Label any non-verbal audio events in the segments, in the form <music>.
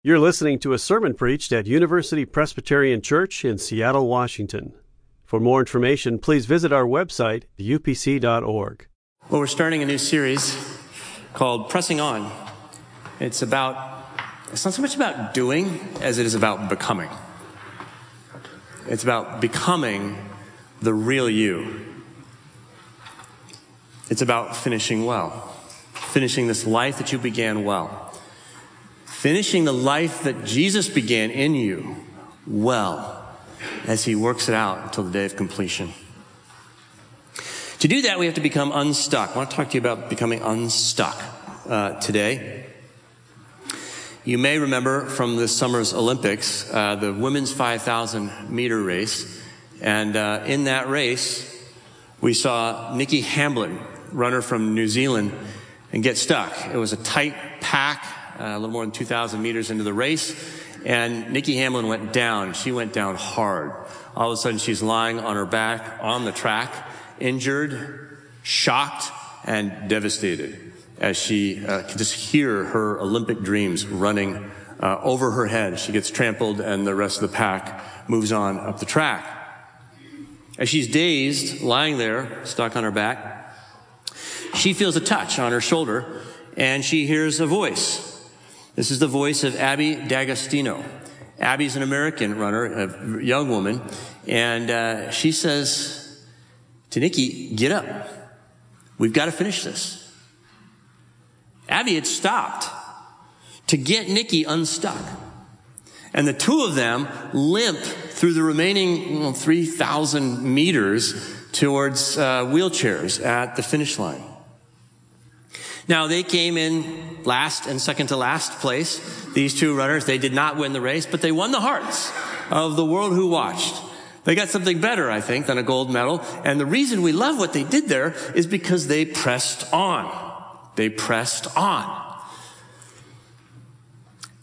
You're listening to a sermon preached at University Presbyterian Church in Seattle, Washington. For more information, please visit our website, upc.org. Well, we're starting a new series called Pressing On. It's about, it's not so much about doing as it is about becoming. It's about becoming the real you. It's about finishing well, finishing this life that you began well finishing the life that Jesus began in you well as he works it out until the day of completion. To do that, we have to become unstuck. I want to talk to you about becoming unstuck uh, today. You may remember from this summer's Olympics, uh, the women's 5,000 meter race. And uh, in that race, we saw Nikki Hamblin, runner from New Zealand, and get stuck. It was a tight pack a little more than 2,000 meters into the race. And Nikki Hamblin went down. She went down hard. All of a sudden, she's lying on her back on the track, injured, shocked, and devastated as she uh, can just hear her Olympic dreams running uh, over her head. She gets trampled, and the rest of the pack moves on up the track. As she's dazed, lying there, stuck on her back, she feels a touch on her shoulder, and she hears a voice. This is the voice of Abby D'Agostino. Abby's an American runner, a young woman, and uh, she says to Nikki, "Get up. We've got to finish this." Abby had stopped to get Nikki unstuck, and the two of them limp through the remaining you know, 3,000 meters towards uh, wheelchairs at the finish line. Now they came in last and second to last place. These two runners, they did not win the race, but they won the hearts of the world who watched. They got something better, I think, than a gold medal. And the reason we love what they did there is because they pressed on. They pressed on.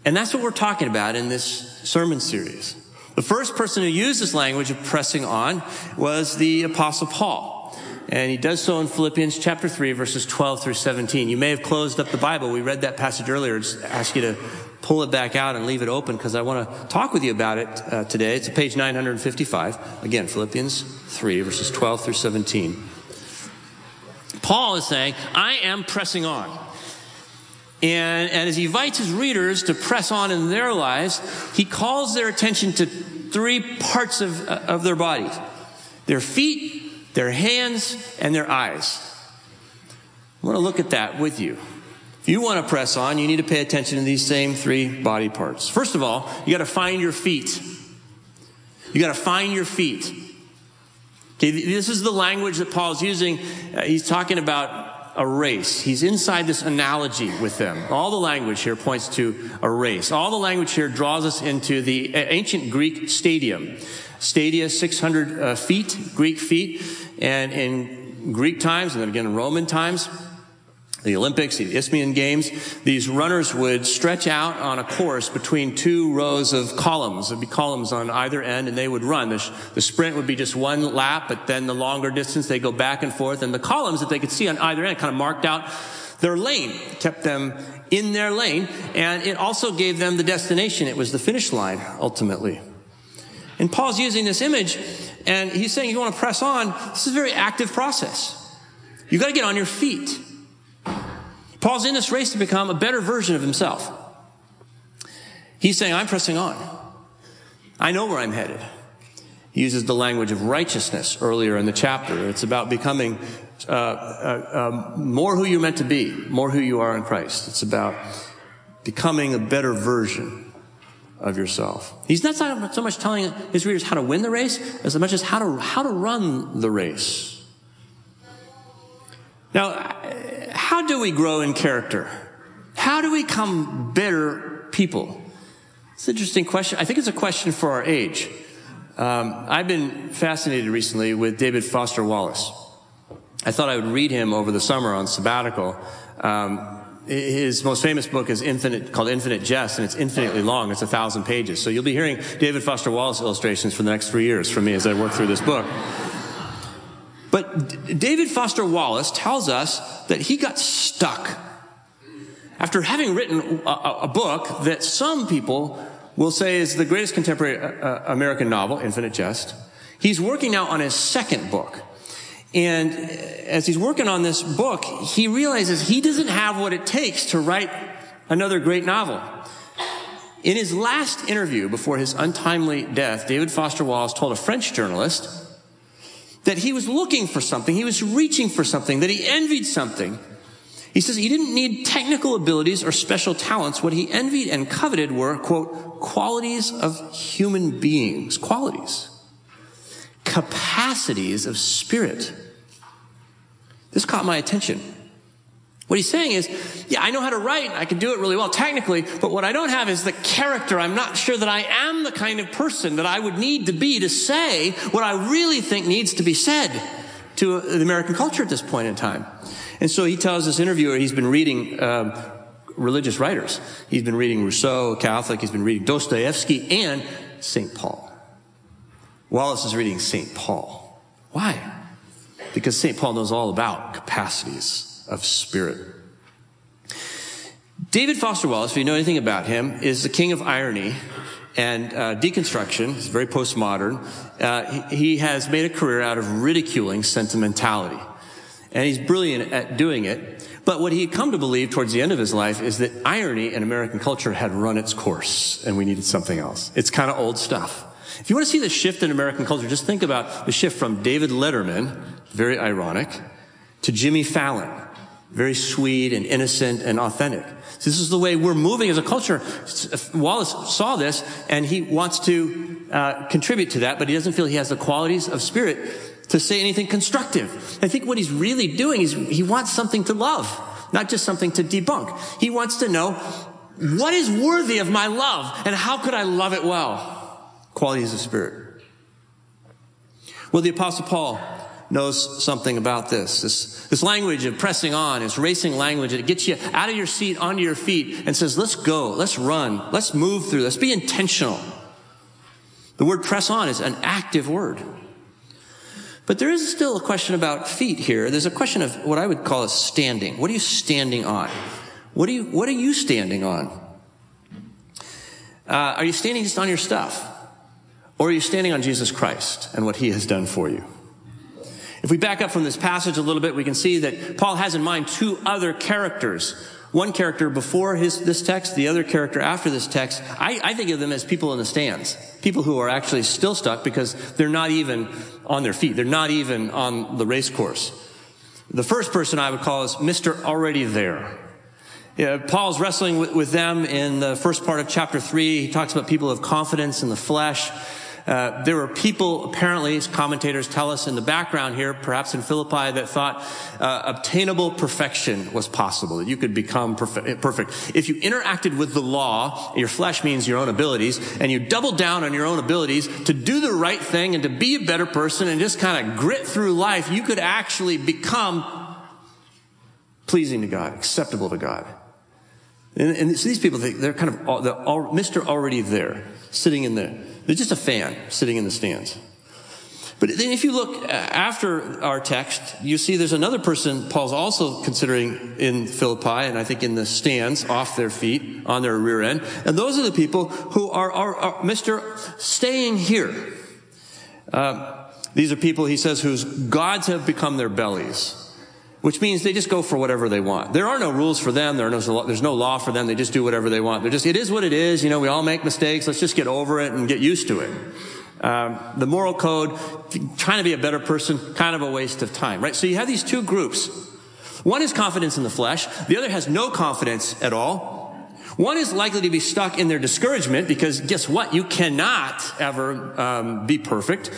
And that's what we're talking about in this sermon series. The first person who used this language of pressing on was the apostle Paul. And he does so in Philippians chapter 3, verses 12 through 17. You may have closed up the Bible. We read that passage earlier. Just ask you to pull it back out and leave it open because I want to talk with you about it uh, today. It's page 955. Again, Philippians 3, verses 12 through 17. Paul is saying, I am pressing on. And, and as he invites his readers to press on in their lives, he calls their attention to three parts of, of their bodies their feet, their hands and their eyes. I want to look at that with you. If you want to press on, you need to pay attention to these same three body parts. First of all, you got to find your feet. You got to find your feet. Okay, this is the language that Paul's using. Uh, he's talking about a race. He's inside this analogy with them. All the language here points to a race. All the language here draws us into the ancient Greek stadium. Stadia, 600 uh, feet, Greek feet. And in Greek times, and then again in Roman times, the Olympics, the Isthmian Games, these runners would stretch out on a course between two rows of columns. There'd be columns on either end, and they would run. The, the, sprint would be just one lap, but then the longer distance, they go back and forth. And the columns that they could see on either end kind of marked out their lane, kept them in their lane, and it also gave them the destination. It was the finish line, ultimately. And Paul's using this image and he's saying you want to press on. This is a very active process. You've got to get on your feet. Paul's in this race to become a better version of himself. He's saying, I'm pressing on. I know where I'm headed. He uses the language of righteousness earlier in the chapter. It's about becoming uh, uh, uh, more who you're meant to be, more who you are in Christ. It's about becoming a better version of yourself. He's not so much telling his readers how to win the race as much as how to, how to run the race. Now, how do we grow in character? How do we become better people? It's an interesting question. I think it's a question for our age. Um, I've been fascinated recently with David Foster Wallace. I thought I would read him over the summer on sabbatical. Um, his most famous book is Infinite, called Infinite Jest, and it's infinitely long. It's a thousand pages. So you'll be hearing David Foster Wallace illustrations for the next three years from me as I work through this book. But David Foster Wallace tells us that he got stuck after having written a, a book that some people will say is the greatest contemporary uh, uh, American novel, Infinite Jest, he's working now on his second book. And as he's working on this book, he realizes he doesn't have what it takes to write another great novel. In his last interview before his untimely death, David Foster Wallace told a French journalist that he was looking for something, he was reaching for something, that he envied something. He says he didn't need technical abilities or special talents. What he envied and coveted were, quote, qualities of human beings, qualities, capacities of spirit. This caught my attention. What he's saying is, yeah, I know how to write. I can do it really well technically, but what I don't have is the character. I'm not sure that I am the kind of person that I would need to be to say what I really think needs to be said to the American culture at this point in time. And so he tells this interviewer he's been reading um, religious writers. He's been reading Rousseau, Catholic. He's been reading Dostoevsky and St. Paul. Wallace is reading St. Paul. Why? Because St. Paul knows all about capacities of spirit. David Foster Wallace, if you know anything about him, is the king of irony and uh, deconstruction. He's very postmodern. Uh, he, has made a career out of ridiculing sentimentality. And he's brilliant at doing it. But what he had come to believe towards the end of his life is that irony in American culture had run its course and we needed something else. It's kind of old stuff. If you want to see the shift in American culture, just think about the shift from David Letterman, very ironic, to Jimmy Fallon, very sweet and innocent and authentic. So this is the way we're moving as a culture. Wallace saw this and he wants to uh, contribute to that, but he doesn't feel he has the qualities of spirit to say anything constructive. I think what he's really doing is he wants something to love, not just something to debunk. He wants to know what is worthy of my love and how could I love it well? Qualities of spirit. Well, the apostle Paul knows something about this. This, this language of pressing on, this racing language, it gets you out of your seat onto your feet and says, let's go, let's run, let's move through, let's be intentional. The word press on is an active word. But there is still a question about feet here. There's a question of what I would call a standing. What are you standing on? What are you, what are you standing on? Uh, are you standing just on your stuff? Or are you standing on Jesus Christ and what he has done for you? If we back up from this passage a little bit, we can see that Paul has in mind two other characters. One character before his, this text, the other character after this text. I, I think of them as people in the stands. People who are actually still stuck because they're not even on their feet. They're not even on the race course. The first person I would call is Mr. Already There. Yeah, Paul's wrestling with, with them in the first part of chapter three. He talks about people of confidence in the flesh. Uh, there were people, apparently, as commentators tell us in the background here, perhaps in Philippi, that thought uh, obtainable perfection was possible, that you could become perfect. If you interacted with the law, your flesh means your own abilities, and you doubled down on your own abilities to do the right thing and to be a better person and just kind of grit through life, you could actually become pleasing to God, acceptable to God. And, and so these people, think they're kind of, they're all, Mr. already there, sitting in there. They're just a fan sitting in the stands. But then if you look uh, after our text, you see there's another person Paul's also considering in Philippi, and I think in the stands off their feet, on their rear end. And those are the people who are, are, are Mr. staying here. Uh, these are people, he says, whose gods have become their bellies which means they just go for whatever they want. There are no rules for them. There are no, there's no law for them. They just do whatever they want. They're just, it is what it is. You know, we all make mistakes. Let's just get over it and get used to it. Um, the moral code, trying to be a better person, kind of a waste of time, right? So you have these two groups. One is confidence in the flesh. The other has no confidence at all. One is likely to be stuck in their discouragement because guess what? You cannot ever um, be perfect.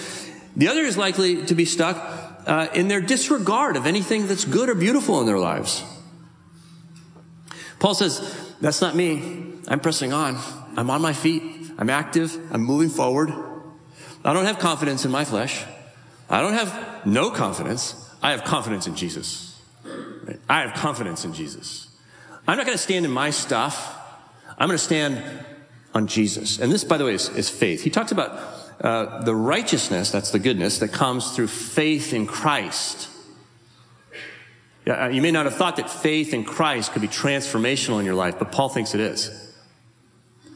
The other is likely to be stuck uh, in their disregard of anything that's good or beautiful in their lives. Paul says, that's not me. I'm pressing on. I'm on my feet. I'm active. I'm moving forward. I don't have confidence in my flesh. I don't have no confidence. I have confidence in Jesus. I have confidence in Jesus. I'm not going to stand in my stuff. I'm going to stand on Jesus. And this, by the way, is, is faith. He talks about uh, the righteousness, that's the goodness, that comes through faith in Christ. Yeah, You may not have thought that faith in Christ could be transformational in your life, but Paul thinks it is.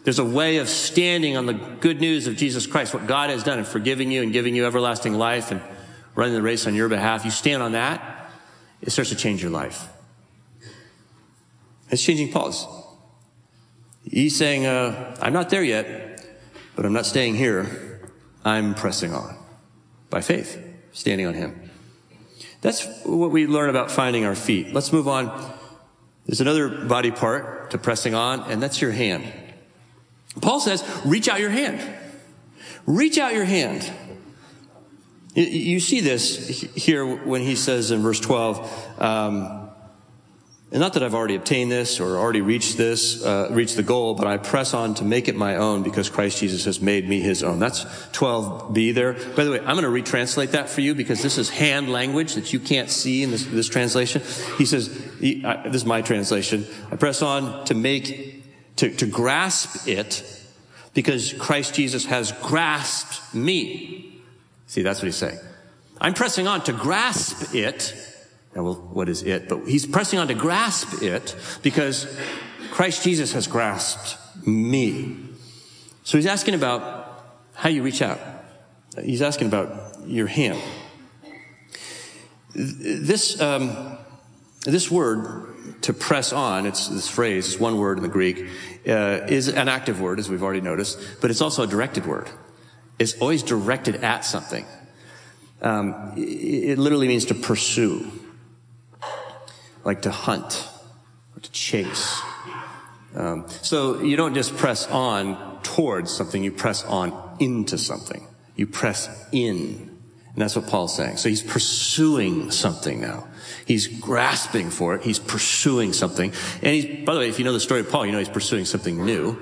There's a way of standing on the good news of Jesus Christ, what God has done in forgiving you and giving you everlasting life and running the race on your behalf. You stand on that, it starts to change your life. It's changing Paul's. He's saying, uh, I'm not there yet, but I'm not staying here. I'm pressing on by faith, standing on Him. That's what we learn about finding our feet. Let's move on. There's another body part to pressing on, and that's your hand. Paul says, reach out your hand. Reach out your hand. You see this here when he says in verse 12, um, and not that I've already obtained this or already reached this, uh, reached the goal, but I press on to make it my own because Christ Jesus has made me his own. That's 12b there. By the way, I'm going to retranslate that for you because this is hand language that you can't see in this, this translation. He says, he, uh, this is my translation. I press on to make, to, to grasp it because Christ Jesus has grasped me. See, that's what he's saying. I'm pressing on to grasp it now, well, what is it? But he's pressing on to grasp it because Christ Jesus has grasped me. So he's asking about how you reach out. He's asking about your hand. This, um, this word, to press on, it's this phrase, it's one word in the Greek, uh, is an active word, as we've already noticed, but it's also a directed word. It's always directed at something. Um, it literally means to pursue like to hunt or to chase. Um, so you don't just press on towards something, you press on into something. You press in. And that's what Paul's saying. So he's pursuing something now. He's grasping for it. He's pursuing something. And he's, by the way, if you know the story of Paul, you know he's pursuing something new.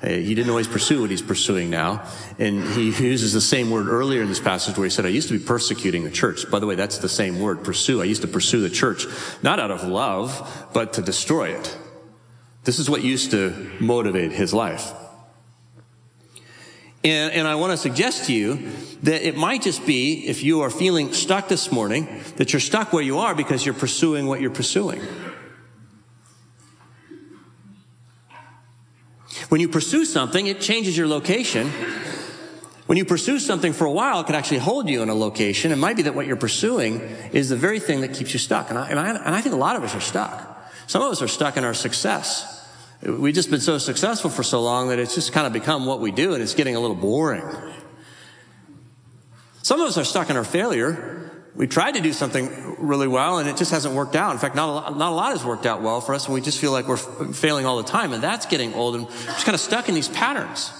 He didn't always pursue what he's pursuing now. And he <laughs> uses the same word earlier in this passage where he said, I used to be persecuting the church. By the way, that's the same word, pursue. I used to pursue the church, not out of love, but to destroy it. This is what used to motivate his life. And, and I want to suggest to you that it might just be, if you are feeling stuck this morning, that you're stuck where you are because you're pursuing what you're pursuing. When you pursue something, it changes your location. When you pursue something for a while, it can actually hold you in a location. It might be that what you're pursuing is the very thing that keeps you stuck. And I, and I, and I think a lot of us are stuck. Some of us are stuck in our success. We've just been so successful for so long that it's just kind of become what we do and it's getting a little boring. Some of us are stuck in our failure we tried to do something really well and it just hasn't worked out. In fact, not a lot, not a lot has worked out well for us and we just feel like we're failing all the time and that's getting old and just kind of stuck in these patterns.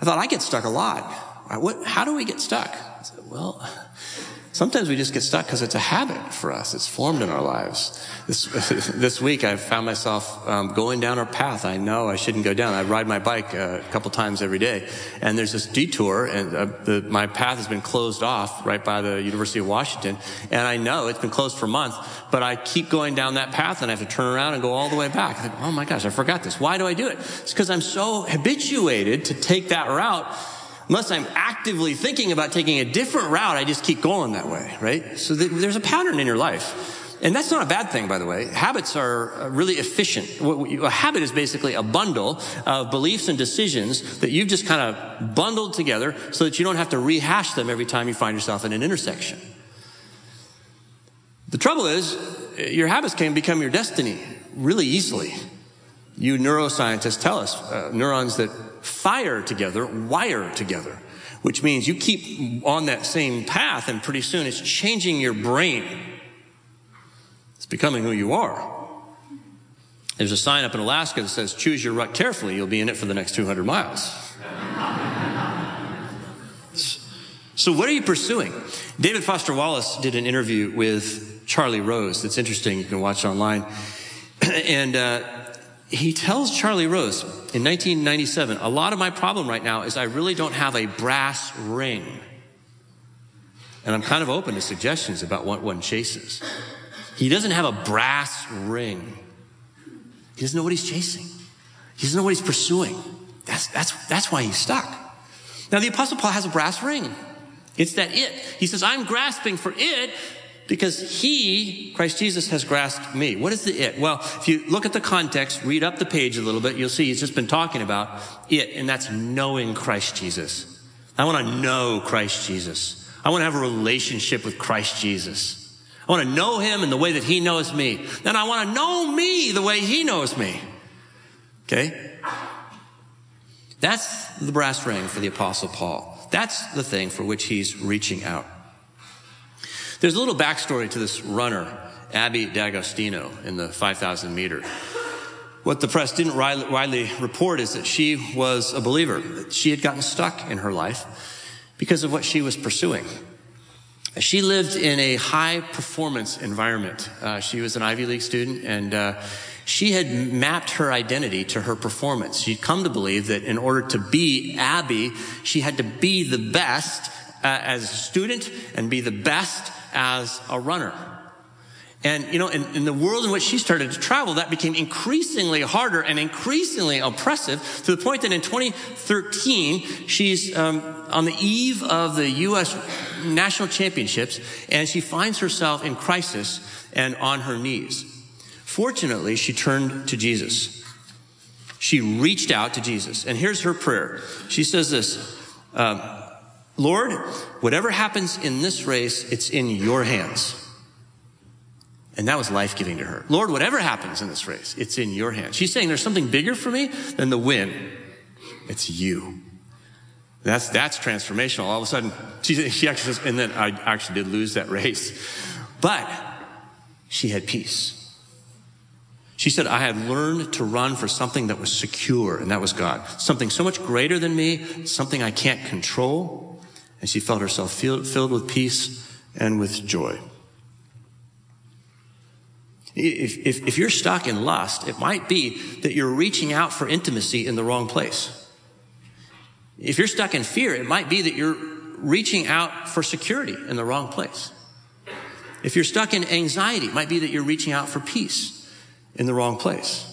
I thought I get stuck a lot. What, how do we get stuck? I said, well, sometimes we just get stuck because it's a habit for us. It's formed in our lives. This, <laughs> this week I found myself um, going down a path I know I shouldn't go down. I ride my bike uh, a couple times every day, and there's this detour, and uh, the, my path has been closed off right by the University of Washington, and I know it's been closed for months, but I keep going down that path, and I have to turn around and go all the way back. I think, oh my gosh, I forgot this. Why do I do it? It's because I'm so habituated to take that route unless I'm actively thinking about taking a different route, I just keep going that way, right? So th- there's a pattern in your life. And that's not a bad thing, by the way. Habits are uh, really efficient. A habit is basically a bundle of beliefs and decisions that you've just kind of bundled together so that you don't have to rehash them every time you find yourself in an intersection. The trouble is, your habits can become your destiny really easily. You neuroscientists tell us uh, neurons that fire together wire together, which means you keep on that same path and pretty soon it's changing your brain. It's becoming who you are. There's a sign up in Alaska that says, choose your rut carefully, you'll be in it for the next 200 miles. so, what are you pursuing? David Foster Wallace did an interview with Charlie Rose that's interesting. You can watch online. <clears throat> and uh, he tells Charlie Rose in 1997 a lot of my problem right now is I really don't have a brass ring. And I'm kind of open to suggestions about what one chases. He doesn't have a brass ring. He doesn't know what he's chasing. He doesn't know what he's pursuing. That's, that's, that's why he's stuck. Now, the Apostle Paul has a brass ring. It's that it. He says, I'm grasping for it because he, Christ Jesus, has grasped me. What is the it? Well, if you look at the context, read up the page a little bit, you'll see he's just been talking about it, and that's knowing Christ Jesus. I want to know Christ Jesus. I want to have a relationship with Christ Jesus. I want to know him in the way that he knows me. Then I want to know me the way he knows me. Okay? That's the brass ring for the apostle Paul. That's the thing for which he's reaching out. There's a little backstory to this runner, Abby D'Agostino, in the 5,000 meter. What the press didn't widely report is that she was a believer. That she had gotten stuck in her life because of what she was pursuing. She lived in a high performance environment. Uh, she was an Ivy League student and uh, she had mapped her identity to her performance. She'd come to believe that in order to be Abby, she had to be the best as a student and be the best as a runner. And, you know, in, in, the world in which she started to travel, that became increasingly harder and increasingly oppressive to the point that in 2013, she's um, on the eve of the U.S. national championships, and she finds herself in crisis and on her knees. Fortunately, she turned to Jesus. She reached out to Jesus. And here's her prayer. She says this, um, Lord, whatever happens in this race, it's in your hands. And that was life giving to her. Lord, whatever happens in this race, it's in your hands. She's saying there's something bigger for me than the win. It's you. That's, that's transformational. All of a sudden, she, she actually says, and then I actually did lose that race. But she had peace. She said, I had learned to run for something that was secure, and that was God. Something so much greater than me, something I can't control. And she felt herself filled with peace and with joy. If, if, if, you're stuck in lust, it might be that you're reaching out for intimacy in the wrong place. If you're stuck in fear, it might be that you're reaching out for security in the wrong place. If you're stuck in anxiety, it might be that you're reaching out for peace in the wrong place.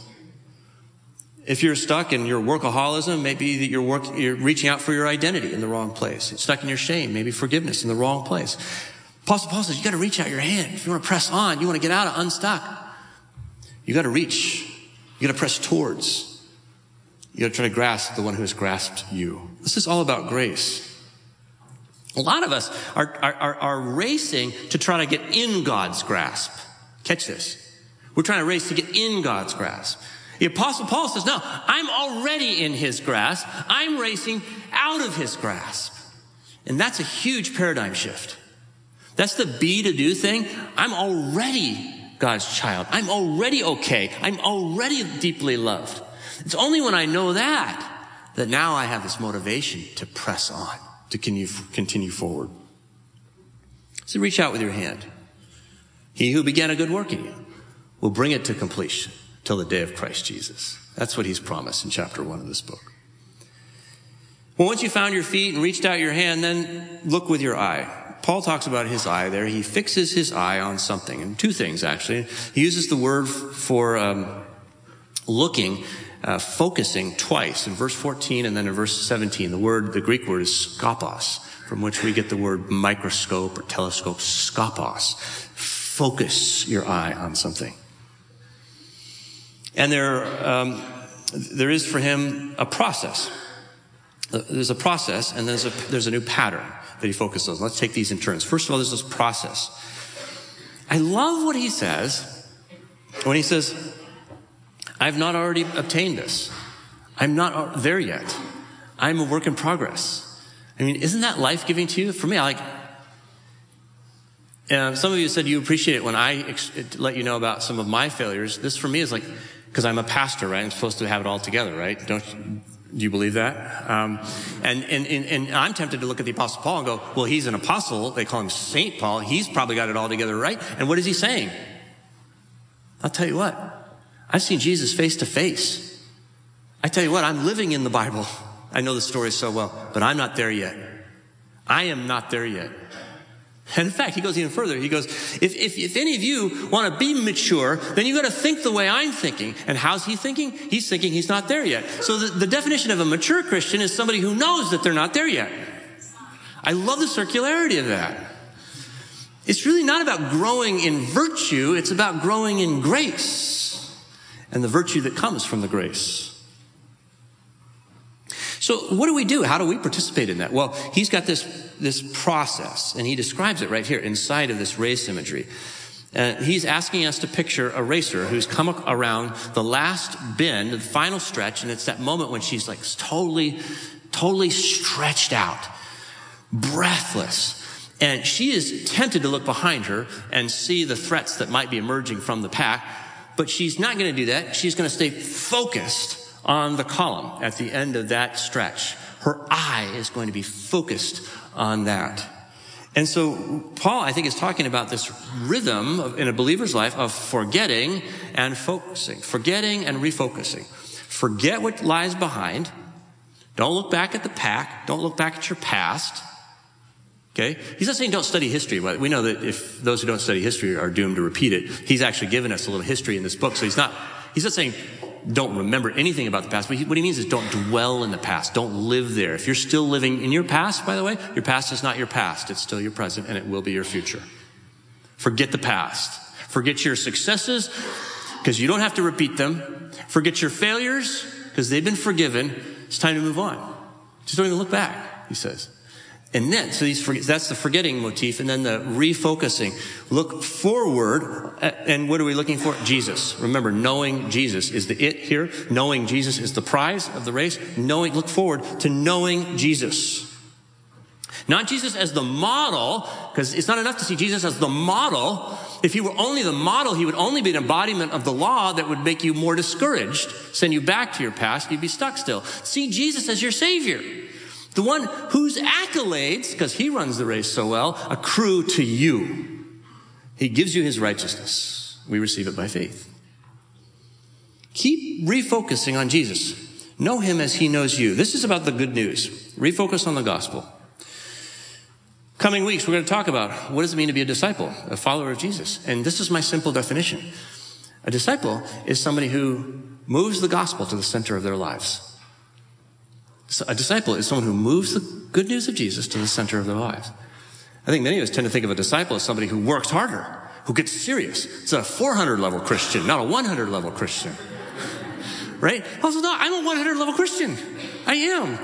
If you're stuck in your workaholism, maybe that you're, work, you're reaching out for your identity in the wrong place. Stuck in your shame, maybe forgiveness in the wrong place. Apostle Paul says, you got to reach out your hand. If you want to press on, you want to get out of unstuck. You got to reach. You got to press towards. You got to try to grasp the one who has grasped you. This is all about grace. A lot of us are, are, are, racing to try to get in God's grasp. Catch this. We're trying to race to get in God's grasp. The apostle Paul says, no, I'm already in his grasp. I'm racing out of his grasp. And that's a huge paradigm shift. That's the be to do thing. I'm already God's child. I'm already okay. I'm already deeply loved. It's only when I know that that now I have this motivation to press on, to continue forward. So reach out with your hand. He who began a good work in you will bring it to completion till the day of Christ Jesus. That's what he's promised in chapter one of this book. Well, once you found your feet and reached out your hand, then look with your eye. Paul talks about his eye there. He fixes his eye on something, and two things actually. He uses the word for um, looking, uh, focusing twice in verse 14 and then in verse 17. The word, the Greek word is skopos, from which we get the word microscope or telescope. Skopos, focus your eye on something. And there, um, there is for him a process. There's a process, and there's a there's a new pattern that he focuses on. Let's take these in turns. First of all, there's this process. I love what he says when he says, I've not already obtained this. I'm not there yet. I'm a work in progress. I mean, isn't that life giving to you? For me, I like, uh, some of you said you appreciate it when I ex- let you know about some of my failures. This for me is like, because I'm a pastor, right? I'm supposed to have it all together, right? Don't, do you believe that? Um, and, and, and, and, I'm tempted to look at the Apostle Paul and go, well, he's an apostle. They call him Saint Paul. He's probably got it all together, right? And what is he saying? I'll tell you what. I've seen Jesus face to face. I tell you what, I'm living in the Bible. I know the story so well, but I'm not there yet. I am not there yet. And in fact, he goes even further. He goes, if, if, if any of you want to be mature, then you got to think the way I'm thinking. And how's he thinking? He's thinking he's not there yet. So the, the definition of a mature Christian is somebody who knows that they're not there yet. I love the circularity of that. It's really not about growing in virtue, it's about growing in grace and the virtue that comes from the grace. So what do we do? How do we participate in that? Well, he's got this, this process and he describes it right here inside of this race imagery. Uh, he's asking us to picture a racer who's come around the last bend, the final stretch, and it's that moment when she's like totally, totally stretched out, breathless. And she is tempted to look behind her and see the threats that might be emerging from the pack, but she's not going to do that. She's going to stay focused on the column at the end of that stretch. Her eye is going to be focused on that. And so Paul, I think, is talking about this rhythm of, in a believer's life of forgetting and focusing, forgetting and refocusing. Forget what lies behind. Don't look back at the pack. Don't look back at your past. Okay? He's not saying don't study history. But we know that if those who don't study history are doomed to repeat it, he's actually given us a little history in this book. So he's not, he's not saying don't remember anything about the past. He, what he means is don't dwell in the past. Don't live there. If you're still living in your past, by the way, your past is not your past. It's still your present and it will be your future. Forget the past. Forget your successes because you don't have to repeat them. Forget your failures because they've been forgiven. It's time to move on. Just don't even look back, he says. And then, so these, that's the forgetting motif. And then the refocusing. Look forward. And what are we looking for? Jesus. Remember, knowing Jesus is the it here. Knowing Jesus is the prize of the race. Knowing, look forward to knowing Jesus. Not Jesus as the model, because it's not enough to see Jesus as the model. If he were only the model, he would only be an embodiment of the law that would make you more discouraged, send you back to your past, you'd be stuck still. See Jesus as your savior. The one whose accolades, because he runs the race so well, accrue to you. He gives you his righteousness. We receive it by faith. Keep refocusing on Jesus. Know him as he knows you. This is about the good news. Refocus on the gospel. Coming weeks, we're going to talk about what does it mean to be a disciple, a follower of Jesus. And this is my simple definition. A disciple is somebody who moves the gospel to the center of their lives. A disciple is someone who moves the good news of Jesus to the center of their lives. I think many of us tend to think of a disciple as somebody who works harder, who gets serious. It's a 400 level Christian, not a 100 level Christian. <laughs> Right? Also, no, I'm a 100 level Christian. I am.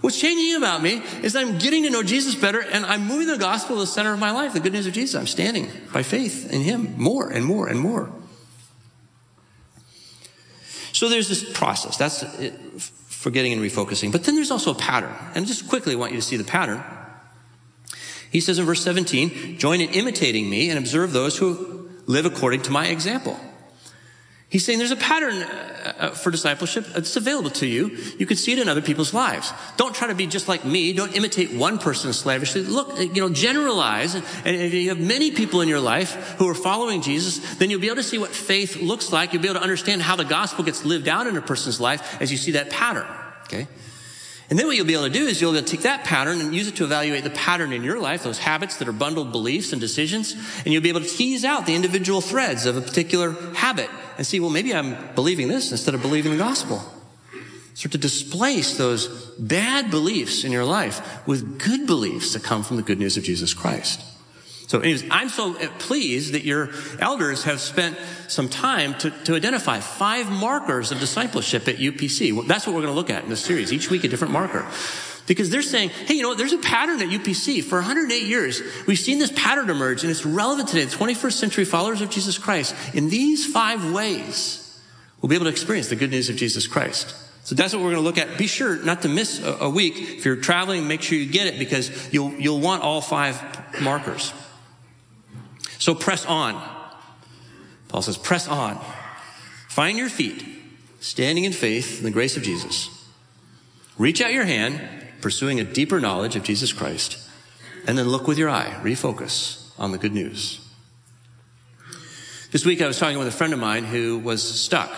What's changing about me is I'm getting to know Jesus better and I'm moving the gospel to the center of my life, the good news of Jesus. I'm standing by faith in Him more and more and more. So there's this process. That's forgetting and refocusing. But then there's also a pattern. And just quickly I want you to see the pattern. He says in verse 17, join in imitating me and observe those who live according to my example. He's saying there's a pattern uh, uh, for discipleship. It's available to you. You can see it in other people's lives. Don't try to be just like me. Don't imitate one person slavishly. Look, you know, generalize. And if you have many people in your life who are following Jesus, then you'll be able to see what faith looks like. You'll be able to understand how the gospel gets lived out in a person's life as you see that pattern. Okay? And then what you'll be able to do is you'll be able to take that pattern and use it to evaluate the pattern in your life, those habits that are bundled beliefs and decisions, and you'll be able to tease out the individual threads of a particular habit and see, well, maybe I'm believing this instead of believing the gospel. Start to displace those bad beliefs in your life with good beliefs that come from the good news of Jesus Christ. So anyways, I'm so pleased that your elders have spent some time to, to identify five markers of discipleship at UPC. That's what we're going to look at in this series. Each week a different marker. Because they're saying, hey, you know what? There's a pattern at UPC. For 108 years, we've seen this pattern emerge and it's relevant today. The 21st century followers of Jesus Christ. In these five ways, we'll be able to experience the good news of Jesus Christ. So that's what we're going to look at. Be sure not to miss a, a week. If you're traveling, make sure you get it because you'll, you'll want all five markers. So press on. Paul says, press on. Find your feet, standing in faith in the grace of Jesus. Reach out your hand, pursuing a deeper knowledge of Jesus Christ, and then look with your eye, refocus on the good news. This week I was talking with a friend of mine who was stuck.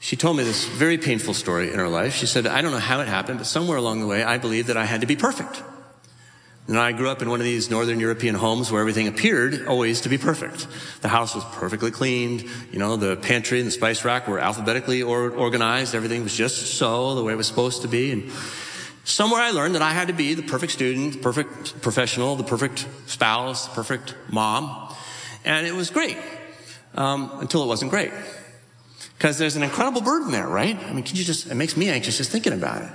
She told me this very painful story in her life. She said, I don't know how it happened, but somewhere along the way I believed that I had to be perfect. And I grew up in one of these Northern European homes where everything appeared always to be perfect. The house was perfectly cleaned. You know, the pantry and the spice rack were alphabetically or- organized. Everything was just so, the way it was supposed to be. And Somewhere I learned that I had to be the perfect student, the perfect professional, the perfect spouse, the perfect mom. And it was great. Um, until it wasn't great. Because there's an incredible burden there, right? I mean, can you just, it makes me anxious just thinking about it.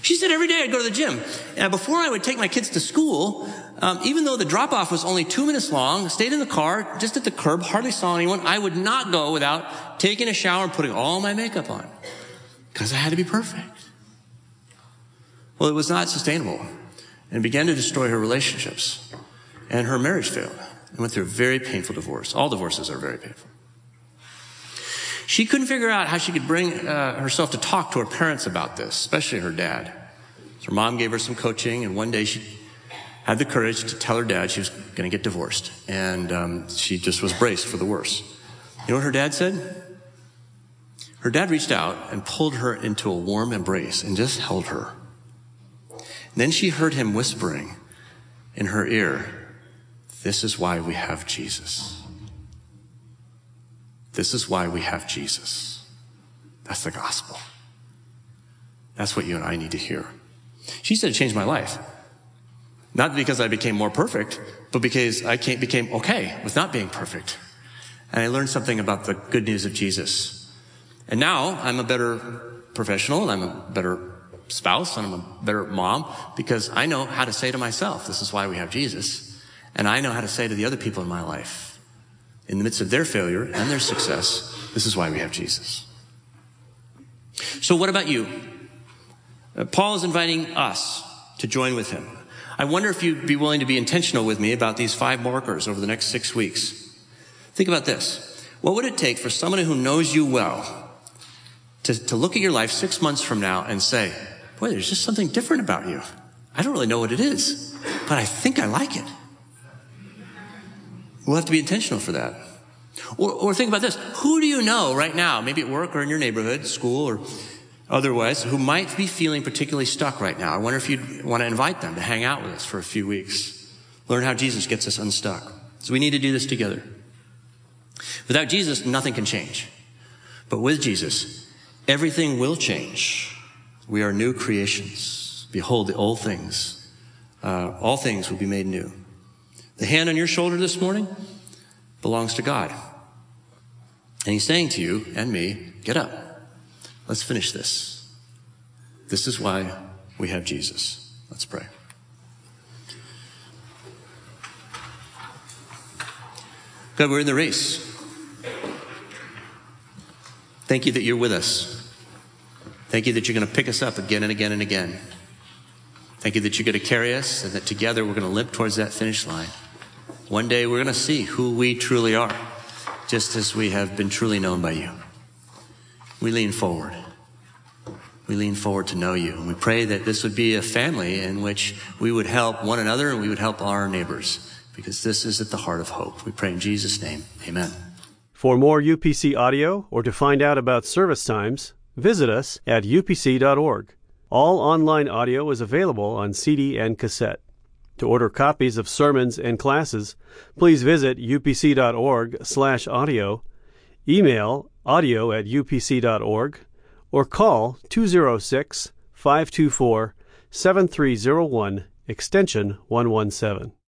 She said every day I'd go to the gym. And before I would take my kids to school, um, even though the drop off was only two minutes long, stayed in the car, just at the curb, hardly saw anyone, I would not go without taking a shower and putting all my makeup on. Because I had to be perfect. Well, it was not sustainable and began to destroy her relationships. And her marriage failed and went through a very painful divorce. All divorces are very painful. She couldn't figure out how she could bring uh, herself to talk to her parents about this, especially her dad. So her mom gave her some coaching, and one day she had the courage to tell her dad she was going to get divorced. And um, she just was braced for the worst. You know what her dad said? Her dad reached out and pulled her into a warm embrace and just held her. then she heard him whispering in her ear, This is why we have Jesus. This is why we have Jesus. That's the gospel. That's what you and I need to hear. She said it changed my life. Not because I became more perfect, but because I became okay with not being perfect. And I learned something about the good news of Jesus. And now I'm a better professional and I'm a better spouse and I'm a better mom because I know how to say to myself, this is why we have Jesus. And I know how to say to the other people in my life, in the midst of their failure and their success, this is why we have Jesus. So what about you? Uh, Paul is inviting us to join with him. I wonder if you'd be willing to be intentional with me about these five markers over the next six weeks. Think about this. What would it take for someone who knows you well to, to look at your life six months from now and say, boy, there's just something different about you. I don't really know what it is, but I think I like it. We'll have to be intentional for that. Or, or think about this. Who do you know right now, maybe at work or in your neighborhood, school or otherwise, who might be feeling particularly stuck right now? I wonder if you'd want to invite them to hang out with us for a few weeks. Learn how Jesus gets us unstuck. So we need to do this together. Without Jesus, nothing can change. But with Jesus, everything will change. We are new creations. Behold, the old things, uh, all things will be made new. The hand on your shoulder this morning belongs to God. And He's saying to you and me, get up. Let's finish this. This is why we have Jesus. Let's pray. God, we're in the race. Thank you that you're with us. Thank you that you're going to pick us up again and again and again. Thank you that you're going to carry us and that together we're going to limp towards that finish line. One day we're going to see who we truly are, just as we have been truly known by you. We lean forward. We lean forward to know you. And we pray that this would be a family in which we would help one another and we would help our neighbors, because this is at the heart of hope. We pray in Jesus' name. Amen. For more UPC audio or to find out about service times, visit us at upc.org. All online audio is available on CD and cassette. To order copies of sermons and classes, please visit upc.org/audio, email audio at upc.org, or call 206 524 7301 extension 117.